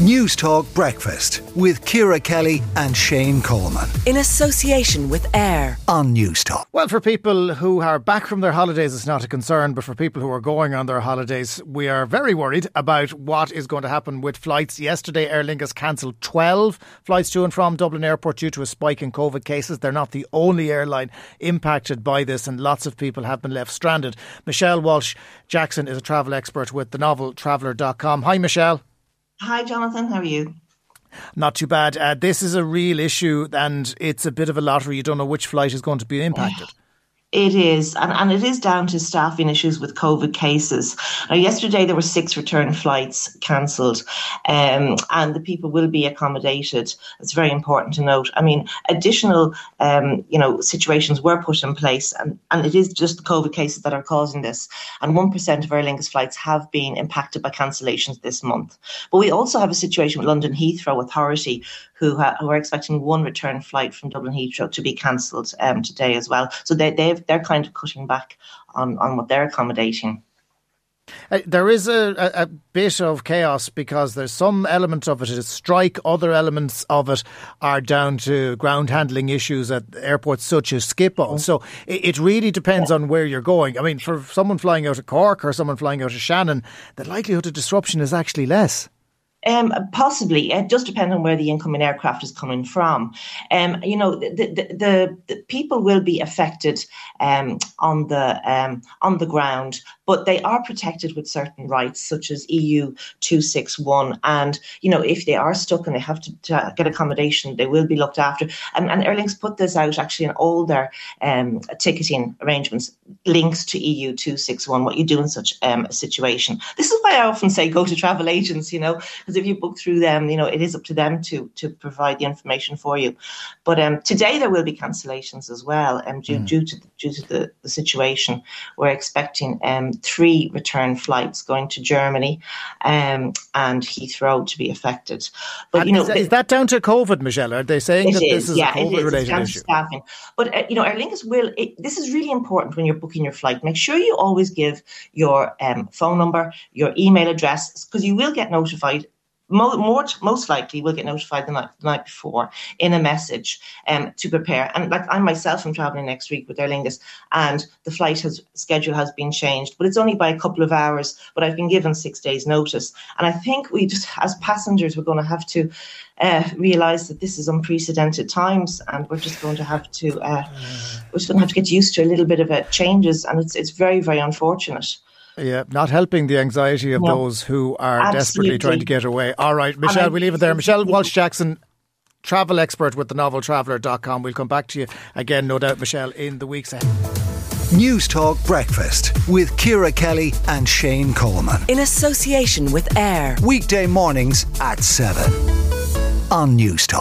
News Talk Breakfast with Ciara Kelly and Shane Coleman. In association with AIR on News Talk. Well, for people who are back from their holidays, it's not a concern, but for people who are going on their holidays, we are very worried about what is going to happen with flights. Yesterday, Aer Lingus cancelled 12 flights to and from Dublin Airport due to a spike in COVID cases. They're not the only airline impacted by this, and lots of people have been left stranded. Michelle Walsh Jackson is a travel expert with the novel traveller.com. Hi, Michelle. Hi, Jonathan. How are you? Not too bad. Uh, this is a real issue, and it's a bit of a lottery. You don't know which flight is going to be impacted. It is, and, and it is down to staffing issues with COVID cases. Now, yesterday there were six return flights cancelled, um, and the people will be accommodated. It's very important to note. I mean, additional, um, you know, situations were put in place, and, and it is just the COVID cases that are causing this. And one percent of Aer Lingus flights have been impacted by cancellations this month. But we also have a situation with London Heathrow Authority, who, ha- who are expecting one return flight from Dublin Heathrow to be cancelled um, today as well. So they, they've, they're kind of cutting back on, on what they're accommodating. Uh, there is a, a, a, bit of chaos because there's some element of it is strike, other elements of it are down to ground handling issues at airports such as Schiphol. Mm. So it, it, really depends yeah. on where you're going. I mean, for someone flying out of Cork or someone flying out of Shannon, the likelihood of disruption is actually less. Um, possibly, it just depends on where the incoming aircraft is coming from. Um, you know, the, the, the, the, people will be affected um, on the um, on the ground, but they are protected with certain rights, such as EU two six one. And you know, if they are stuck and they have to, to, get accommodation, they will be looked after. And, and Aer Lingus put this out actually in all their um, ticketing arrangements, links to EU two six one. What you do in such um, a situation. This is why I often say go to travel agents. You know because if you book through them, you know, it is up to them to to provide the information for you. But um, today there will be cancellations as well, um, due, mm. due to due to the, the situation. We're expecting um, three return flights going to Germany um, and Heathrow to be affected. But and you know, is that, is that down to COVID, Michelle? Are they saying that is, this is yeah, a COVID related issue? Staffing. But uh, you know, Aer Lingus will. It, this is really important when you're booking your flight. Make sure you always give your um, phone number, your email address, because you will get notified mo- more, most likely will get notified the night, the night before in a message um, to prepare. And like I myself am traveling next week with Aer Lingus and the flight has schedule has been changed, but it's only by a couple of hours, but I've been given six days notice. And I think we just, as passengers, we're going to have to uh, realize that this is unprecedented times and we're just going to have to, uh, we're just going to have to get used to a little bit of it changes. And it's, it's very, very unfortunate. Yeah, not helping the anxiety of no. those who are Absolutely. desperately trying to get away. All right, Michelle, we leave it there. Michelle Walsh Jackson, travel expert with the noveltraveller.com. We'll come back to you again, no doubt, Michelle, in the weeks ahead. News Talk Breakfast with Ciara Kelly and Shane Coleman. In association with AIR. Weekday mornings at 7 on News Talk.